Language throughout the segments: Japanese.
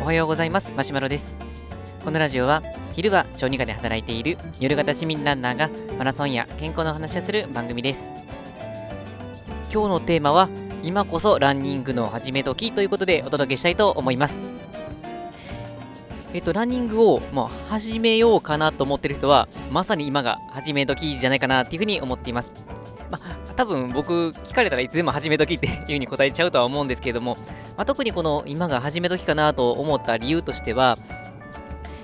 おはようございます。マシュマロです。このラジオは昼は小児科で働いている夜型市民ランナーがマラソンや健康の話をする番組です。今日のテーマは今こそランニングの始め時ということでお届けしたいと思います。えっと、ランニングを、まあ、始めようかなと思ってる人は、まさに今が始め時じゃないかなっていうふうに思っています。多分僕、聞かれたらいつでも始め時っていうふうに答えちゃうとは思うんですけれども、まあ、特にこの今が始め時かなと思った理由としては、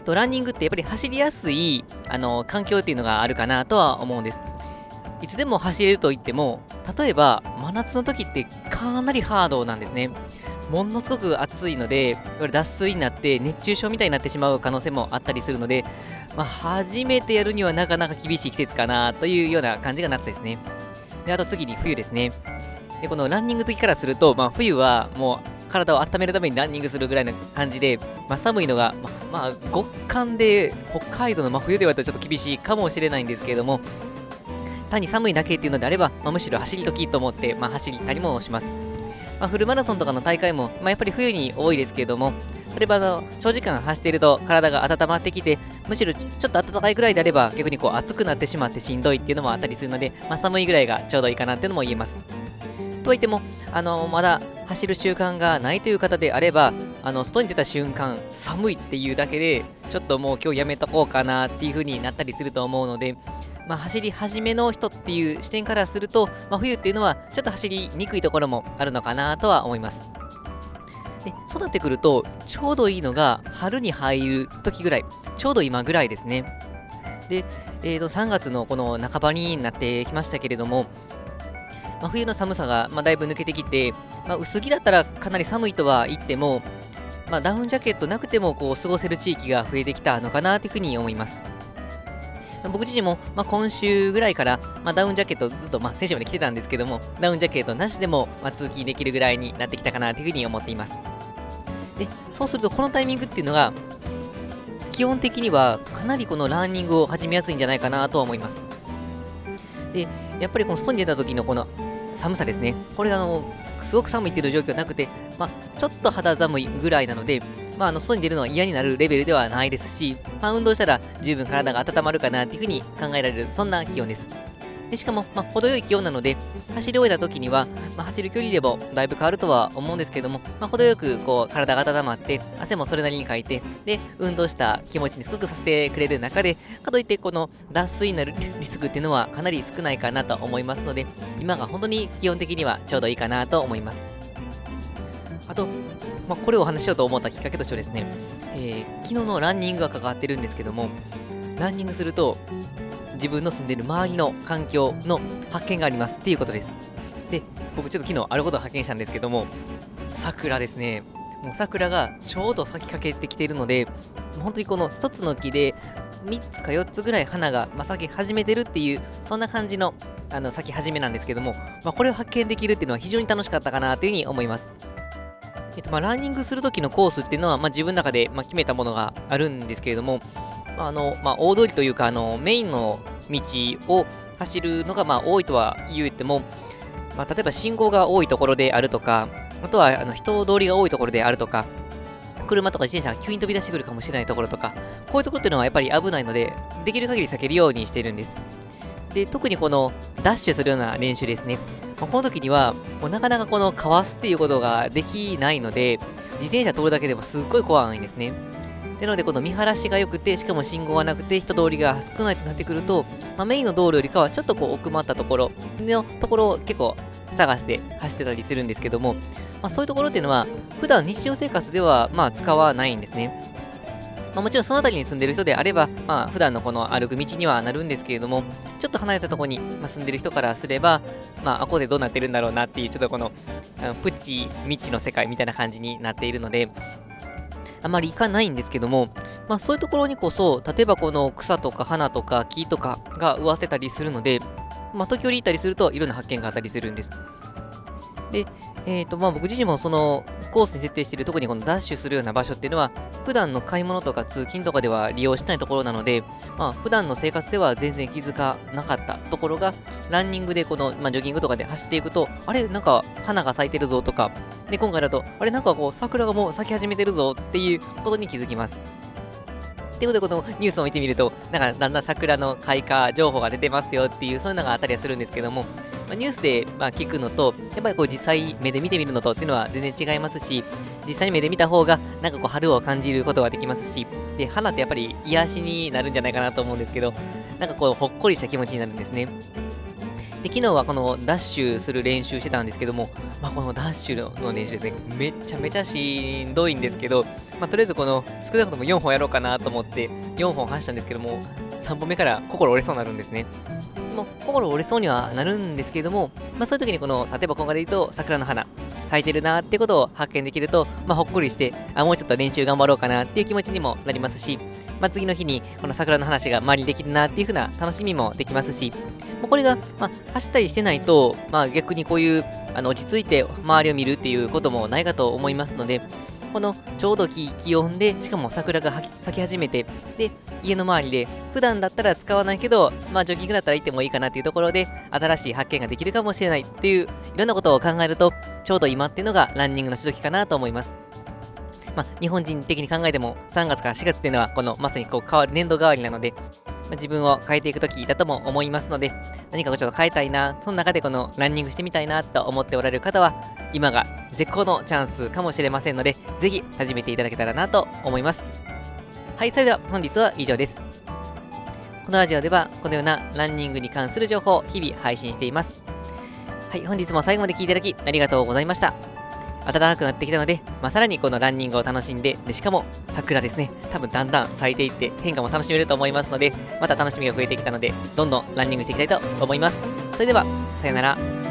とランニングってやっぱり走りやすいあの環境っていうのがあるかなとは思うんです。いつでも走れると言っても、例えば真夏の時ってかなりハードなんですね。ものすごく暑いので、脱水になって熱中症みたいになってしまう可能性もあったりするので、まあ、初めてやるにはなかなか厳しい季節かなというような感じが夏ですね。で、あと次に冬ですね。で、このランニング好きからすると、まあ、冬はもう体を温めるためにランニングするぐらいの感じで、まあ、寒いのが、ま、まあ、極寒で北海道の真冬ではちょっと厳しいかもしれないんですけれども、単に寒いだけっていうのであれば、まあ、むしろ走り時と思って、まあ、走ったりもします。まあ、フルマラソンとかの大会も、まあ、やっぱり冬に多いですけれども、例えばあの長時間走っていると体が温まってきて、むしろちょっと暖かいぐらいであれば逆にこう暑くなってしまってしんどいっていうのもあったりするので、まあ、寒いぐらいがちょうどいいかなっていうのも言えます。とはいっても、あのまだ走る習慣がないという方であれば、あの外に出た瞬間、寒いっていうだけで、ちょっともう今日やめとこうかなっていう風になったりすると思うので、まあ、走り始めの人っていう視点からすると、まあ、冬っていうのはちょっと走りにくいところもあるのかなとは思います。でそうなってくると、ちょうどいいのが春に入る時ぐらい、ちょうど今ぐらいですね。で、えー、と3月のこの半ばになってきましたけれども、まあ、冬の寒さが、まあ、だいぶ抜けてきて、まあ、薄着だったらかなり寒いとは言っても、ま、ダウンジャケットなくてもこう過ごせる地域が増えてきたのかなというふうに思います。僕自身も、ま、今週ぐらいから、ま、ダウンジャケットずっと、まあ、先週まで着てたんですけども、ダウンジャケットなしでも、ま、通勤できるぐらいになってきたかなというふうに思っています。で、そうするとこのタイミングっていうのが、基本的にはかなりこのランニングを始めやすいんじゃないかなとは思います。で、やっぱりこの外に出た時のこの寒さですね、これがあの、すごく寒いっていう状況なくて、まあ、ちょっと肌寒いぐらいなので、まあ、あの外に出るのは嫌になるレベルではないですし、まあ、運動したら十分体が温まるかなっていうふうに考えられる、そんな気温です。でしかも、まあ、程よい気温なので、走り終えた時には、まあ、走る距離でもだいぶ変わるとは思うんですけども、まあ、程よくこう体が温まって、汗もそれなりにかいて、で、運動した気持ちにすごくさせてくれる中で、かといってこの脱水になる リスクっていうのはかなり少ないかなと思いますので、今が本当に基本的にはちょうどいいかなと思います。あと、まあ、これをお話しようと思ったきっかけとしてはですね、えー、昨日のランニングが関わってるんですけども、ランニングすると、自分の住んでいる周りの環境の発見がありますっていうことです。で、僕ちょっと昨日あることを発見したんですけども、桜ですね。もう桜がちょうど咲きかけてきているので、本当にこの1つの木で3つか4つぐらい花が、ま、咲き始めてるっていう、そんな感じのあの咲き始めなんですけども、まあ、これを発見できるっていうのは非常に楽しかったかなというふうに思います。えっとまあ、ランニングするときのコースっていうのは、まあ、自分の中で、ま、決めたものがあるんですけれども、あのまあ、大通りというかあのメインの道を走るのがまあ多いとは言っても、まあ、例えば信号が多いところであるとか、あとはあの人通りが多いところであるとか、車とか自転車が急に飛び出してくるかもしれないところとか、こういうところっていうのはやっぱり危ないので、できる限り避けるようにしているんです。で、特にこのダッシュするような練習ですね。まあ、この時には、もうなかなかこのかわすっていうことができないので、自転車通るだけでもすっごい怖いんですね。なので、この見晴らしが良くて、しかも信号がなくて、人通りが少ないとなってくると、まあ、メインの道路よりかはちょっとこう奥まったところのところを結構探して走ってたりするんですけども、まあ、そういうところっていうのは、普段日常生活ではまあ使わないんですね。まあ、もちろんその辺りに住んでる人であれば、まあ、普段のこの歩く道にはなるんですけれども、ちょっと離れたところに、住んでる人からすれば、まあ、あこでどうなってるんだろうなっていう、ちょっとこの、のプチ未知の世界みたいな感じになっているので、あまり行かないんですけども、まあ、そういうところにこそ、例えばこの草とか花とか木とかが植わってたりするので、まあ、時折行ったりするといろんな発見があったりするんです。で、えーとまあ、僕自身もそのココースに設定している特にこのダッシュするような場所っていうのは、普段の買い物とか通勤とかでは利用しないところなので、まあ、普段の生活では全然気づかなかったところが、ランニングでこの、まあ、ジョギングとかで走っていくと、あれ、なんか花が咲いてるぞとか、で、今回だと、あれ、なんかこう、桜がもう咲き始めてるぞっていうことに気づきます。ということで、このニュースを見てみると、なんかだんだん桜の開花情報が出てますよっていう、そういうのがあったりはするんですけども、まあ、ニュースでま聞くのと、やっぱりこう実際目で見てみるのとっていうのは全然違いますし、実際に目で見た方が、なんかこう春を感じることができますし、で、花ってやっぱり癒しになるんじゃないかなと思うんですけど、なんかこうほっこりした気持ちになるんですね。で、昨日はこのダッシュする練習してたんですけども、まあ、このダッシュの練習ですね、めちゃめちゃしんどいんですけど、まあ、とりあえずこの少なくとも4本やろうかなと思って4本走ったんですけども、3本目から心折れそうになるんですね。もう心折れそうにはなるんですけども、まあ、そういう時にこの、例えば今回で言うと桜の花、咲いてるなってことを発見できると、まあ、ほっこりして、あ、もうちょっと練習頑張ろうかなっていう気持ちにもなりますし、まあ、次の日にこの桜の話が周りにできるなっていう風な楽しみもできますし、もうこれが、まあ、走ったりしてないと、まあ、逆にこういうあの落ち着いて周りを見るっていうこともないかと思いますので、このちょうどいい気温で、しかも桜が咲き始めて、で、家の周りで、普段だったら使わないけど、まあ、ジョギングだったら行ってもいいかなっていうところで、新しい発見ができるかもしれないっていう、いろんなことを考えると、ちょうど今っていうのがランニングの時かなと思います。まあ、日本人的に考えても、3月から4月っていうのは、このまさにこう変わる年度代わりなので、ま、自分を変えていく時だとも思いますので、何かちょっと変えたいな、その中でこのランニングしてみたいなと思っておられる方は、今が絶好のチャンスかもしれませんので、ぜひ始めていただけたらなと思います。はい、それでは本日は以上です。このラジオでは、このようなランニングに関する情報を日々配信しています。はい、本日も最後まで聴いていただきありがとうございました。暖かくなってきたので、まあ、さらにこのランニングを楽しんでで、しかも桜ですね、多分だんだん咲いていって変化も楽しめると思いますので、また楽しみが増えてきたので、どんどんランニングしていきたいと思います。それでは、さよなら。